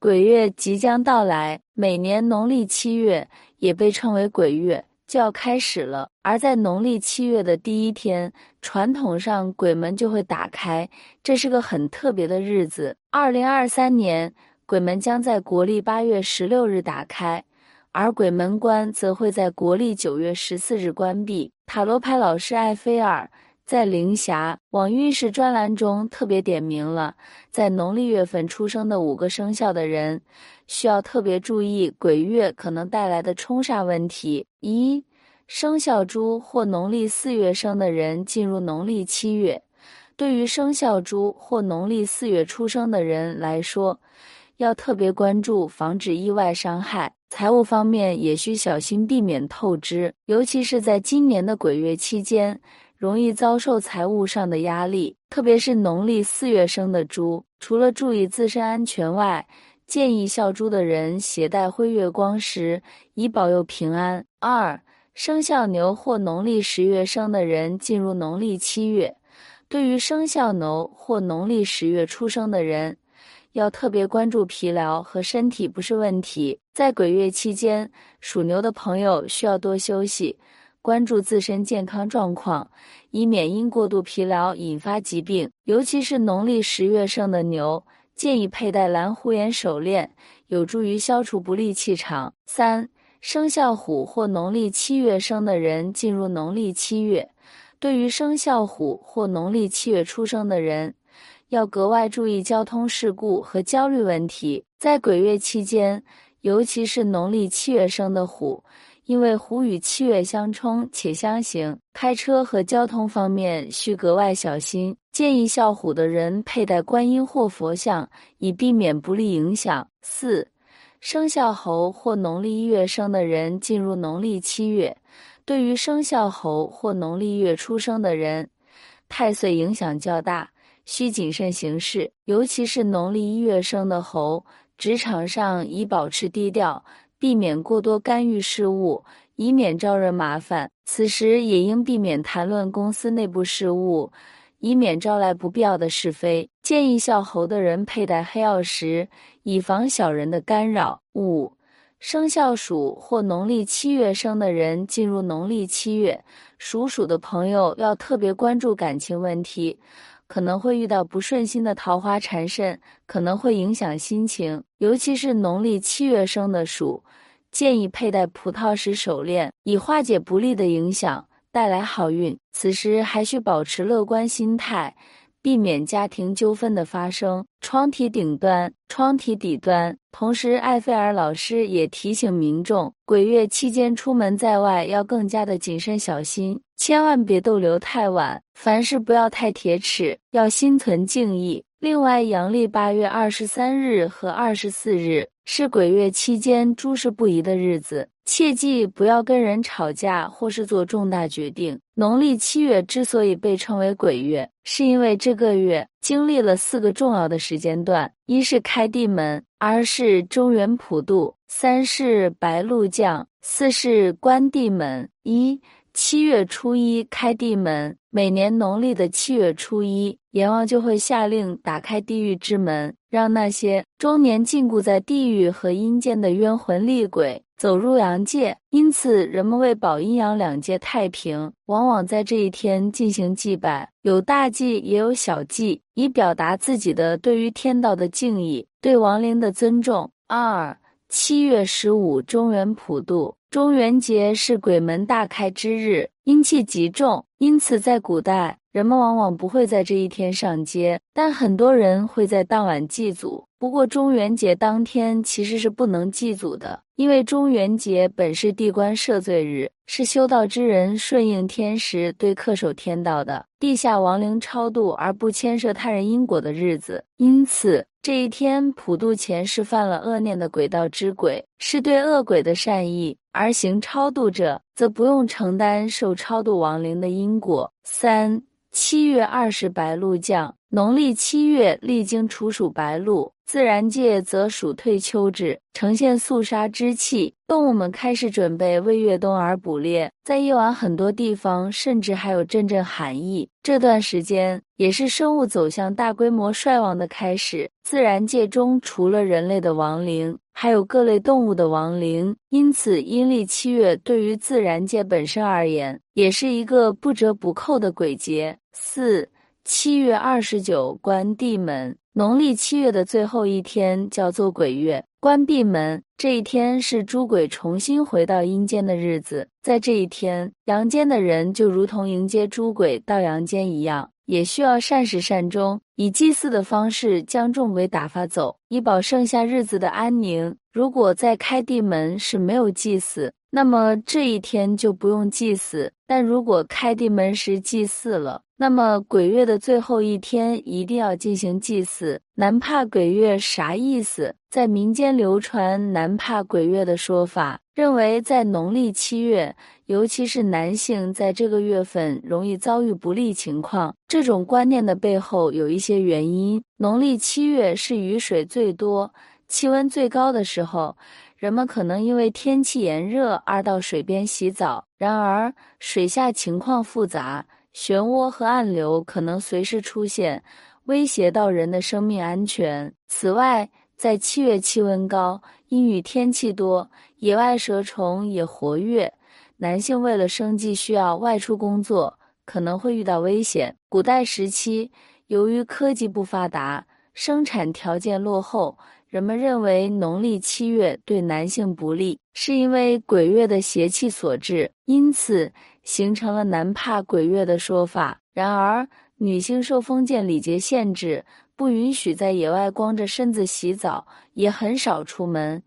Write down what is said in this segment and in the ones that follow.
鬼月即将到来，每年农历七月也被称为鬼月，就要开始了。而在农历七月的第一天，传统上鬼门就会打开，这是个很特别的日子。二零二三年，鬼门将在国历八月十六日打开，而鬼门关则会在国历九月十四日关闭。塔罗牌老师艾菲尔。在灵霞网运势专栏中特别点明了，在农历月份出生的五个生肖的人，需要特别注意鬼月可能带来的冲煞问题。一、生肖猪或农历四月生的人进入农历七月，对于生肖猪或农历四月出生的人来说，要特别关注防止意外伤害。财务方面也需小心避免透支，尤其是在今年的鬼月期间。容易遭受财务上的压力，特别是农历四月生的猪，除了注意自身安全外，建议孝猪的人携带辉月光石，以保佑平安。二生肖牛或农历十月生的人进入农历七月，对于生肖牛或农历十月出生的人，要特别关注疲劳和身体不是问题。在鬼月期间，属牛的朋友需要多休息。关注自身健康状况，以免因过度疲劳引发疾病。尤其是农历十月生的牛，建议佩戴蓝虎眼手链，有助于消除不利气场。三生肖虎或农历七月生的人进入农历七月，对于生肖虎或农历七月出生的人，要格外注意交通事故和焦虑问题。在鬼月期间，尤其是农历七月生的虎。因为虎与七月相冲且相刑，开车和交通方面需格外小心。建议孝虎的人佩戴观音或佛像，以避免不利影响。四、生肖猴或农历一月生的人进入农历七月，对于生肖猴或农历月出生的人，太岁影响较大，需谨慎行事。尤其是农历一月生的猴，职场上宜保持低调。避免过多干预事务，以免招惹麻烦。此时也应避免谈论公司内部事务，以免招来不必要的是非。建议孝猴的人佩戴黑曜石，以防小人的干扰。五、生肖鼠或农历七月生的人进入农历七月，属鼠的朋友要特别关注感情问题，可能会遇到不顺心的桃花缠身，可能会影响心情。尤其是农历七月生的鼠。建议佩戴葡萄石手链，以化解不利的影响，带来好运。此时还需保持乐观心态，避免家庭纠纷的发生。窗体顶端、窗体底端。同时，艾菲尔老师也提醒民众，鬼月期间出门在外要更加的谨慎小心，千万别逗留太晚。凡事不要太铁齿，要心存敬意。另外，阳历八月二十三日和二十四日。是鬼月期间诸事不宜的日子，切记不要跟人吵架或是做重大决定。农历七月之所以被称为鬼月，是因为这个月经历了四个重要的时间段：一是开地门，二是中元普渡，三是白露降，四是关地门。一七月初一开地门，每年农历的七月初一，阎王就会下令打开地狱之门，让那些终年禁锢在地狱和阴间的冤魂厉鬼走入阳界。因此，人们为保阴阳两界太平，往往在这一天进行祭拜，有大祭也有小祭，以表达自己的对于天道的敬意，对亡灵的尊重。二七月十五中元普渡。中元节是鬼门大开之日，阴气极重，因此在古代，人们往往不会在这一天上街，但很多人会在当晚祭祖。不过，中元节当天其实是不能祭祖的，因为中元节本是地官赦罪日，是修道之人顺应天时对恪守天道的地下亡灵超度而不牵涉他人因果的日子。因此，这一天普渡前是犯了恶念的鬼道之鬼，是对恶鬼的善意，而行超度者则不用承担受超度亡灵的因果。三七月二十白露降，农历七月历经处暑白露。自然界则属退秋至，呈现肃杀之气，动物们开始准备为越冬而捕猎。在夜晚，很多地方甚至还有阵阵寒意。这段时间也是生物走向大规模衰亡的开始。自然界中，除了人类的亡灵，还有各类动物的亡灵。因此，阴历七月对于自然界本身而言，也是一个不折不扣的鬼节。四七月二十九关地门，农历七月的最后一天叫做鬼月。关闭门这一天是诸鬼重新回到阴间的日子，在这一天，阳间的人就如同迎接诸鬼到阳间一样，也需要善始善终，以祭祀的方式将众鬼打发走，以保剩下日子的安宁。如果在开地门是没有祭祀。那么这一天就不用祭祀，但如果开地门时祭祀了，那么鬼月的最后一天一定要进行祭祀。男怕鬼月啥意思？在民间流传男怕鬼月的说法，认为在农历七月，尤其是男性在这个月份容易遭遇不利情况。这种观念的背后有一些原因。农历七月是雨水最多、气温最高的时候。人们可能因为天气炎热而到水边洗澡，然而水下情况复杂，漩涡和暗流可能随时出现，威胁到人的生命安全。此外，在七月气温高、阴雨天气多，野外蛇虫也活跃，男性为了生计需要外出工作，可能会遇到危险。古代时期，由于科技不发达，生产条件落后。人们认为农历七月对男性不利，是因为鬼月的邪气所致，因此形成了男怕鬼月的说法。然而，女性受封建礼节限制，不允许在野外光着身子洗澡，也很少出门，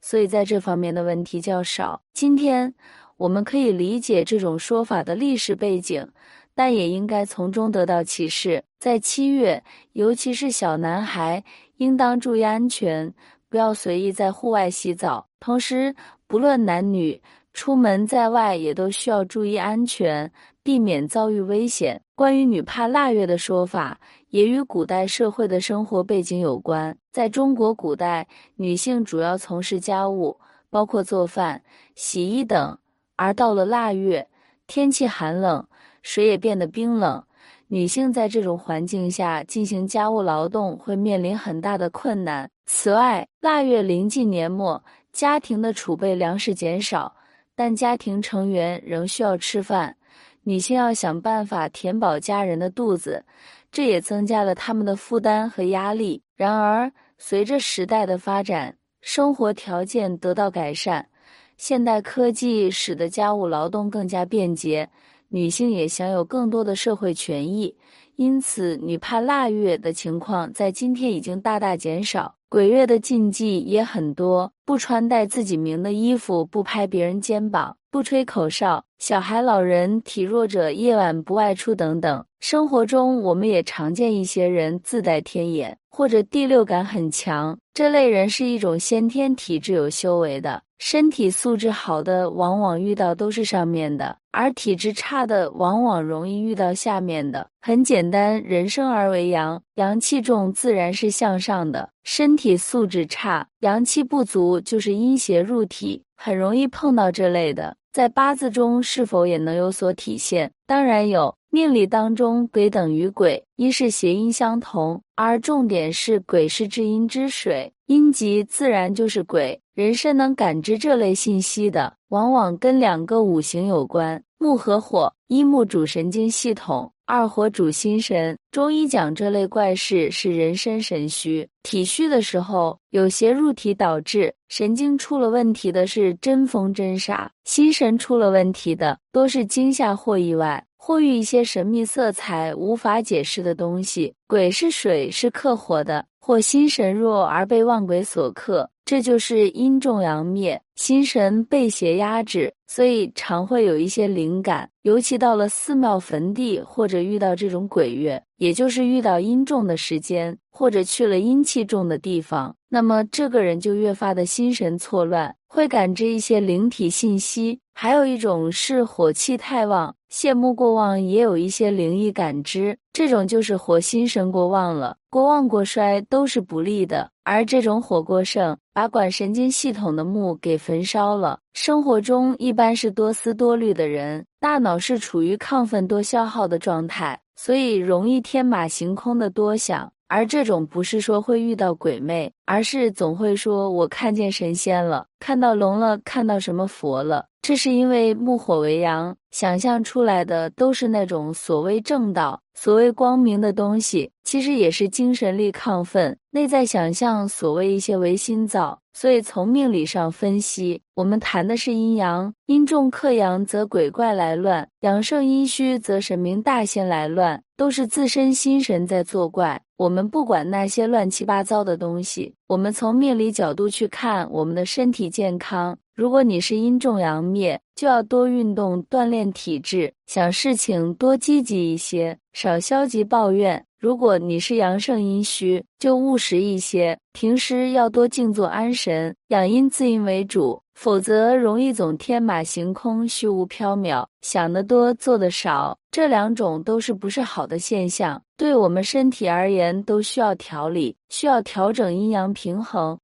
所以在这方面的问题较少。今天，我们可以理解这种说法的历史背景，但也应该从中得到启示。在七月，尤其是小男孩。应当注意安全，不要随意在户外洗澡。同时，不论男女，出门在外也都需要注意安全，避免遭遇危险。关于“女怕腊月”的说法，也与古代社会的生活背景有关。在中国古代，女性主要从事家务，包括做饭、洗衣等。而到了腊月，天气寒冷，水也变得冰冷。女性在这种环境下进行家务劳动会面临很大的困难。此外，腊月临近年末，家庭的储备粮食减少，但家庭成员仍需要吃饭，女性要想办法填饱家人的肚子，这也增加了他们的负担和压力。然而，随着时代的发展，生活条件得到改善，现代科技使得家务劳动更加便捷。女性也享有更多的社会权益，因此女怕腊月的情况在今天已经大大减少。鬼月的禁忌也很多，不穿戴自己名的衣服，不拍别人肩膀，不吹口哨，小孩、老人、体弱者夜晚不外出等等。生活中，我们也常见一些人自带天眼或者第六感很强，这类人是一种先天体质有修为的。身体素质好的，往往遇到都是上面的；而体质差的，往往容易遇到下面的。很简单，人生而为阳，阳气重自然是向上的；身体素质差，阳气不足就是阴邪入体，很容易碰到这类的。在八字中是否也能有所体现？当然有。命理当中，鬼等于鬼，一是谐音相同，而重点是鬼是至阴之水，阴极自然就是鬼。人身能感知这类信息的，往往跟两个五行有关：木和火。一木主神经系统，二火主心神。中医讲这类怪事是人身神虚，体虚的时候有邪入体导致神经出了问题的是真风真煞，心神出了问题的多是惊吓或意外。或遇一些神秘色彩无法解释的东西，鬼是水，是克火的，或心神弱而被旺鬼所克，这就是阴重阳灭，心神被邪压制，所以常会有一些灵感。尤其到了寺庙坟地，或者遇到这种鬼月，也就是遇到阴重的时间，或者去了阴气重的地方，那么这个人就越发的心神错乱，会感知一些灵体信息。还有一种是火气太旺。羡慕过旺也有一些灵异感知，这种就是火心神过旺了，过旺过衰都是不利的。而这种火过盛，把管神经系统的木给焚烧了。生活中一般是多思多虑的人，大脑是处于亢奋多消耗的状态，所以容易天马行空的多想。而这种不是说会遇到鬼魅，而是总会说我看见神仙了，看到龙了，看到什么佛了。这是因为木火为阳，想象出来的都是那种所谓正道、所谓光明的东西，其实也是精神力亢奋，内在想象所谓一些唯心造。所以从命理上分析，我们谈的是阴阳，阴重克阳则鬼怪来乱，阳盛阴虚则神明大仙来乱，都是自身心神在作怪。我们不管那些乱七八糟的东西，我们从命理角度去看我们的身体健康。如果你是阴重阳灭，就要多运动锻炼体质，想事情多积极一些，少消极抱怨。如果你是阳盛阴虚，就务实一些，平时要多静坐安神，养阴滋阴为主。否则容易总天马行空、虚无缥缈，想得多做得少，这两种都是不是好的现象。对我们身体而言，都需要调理，需要调整阴阳平衡。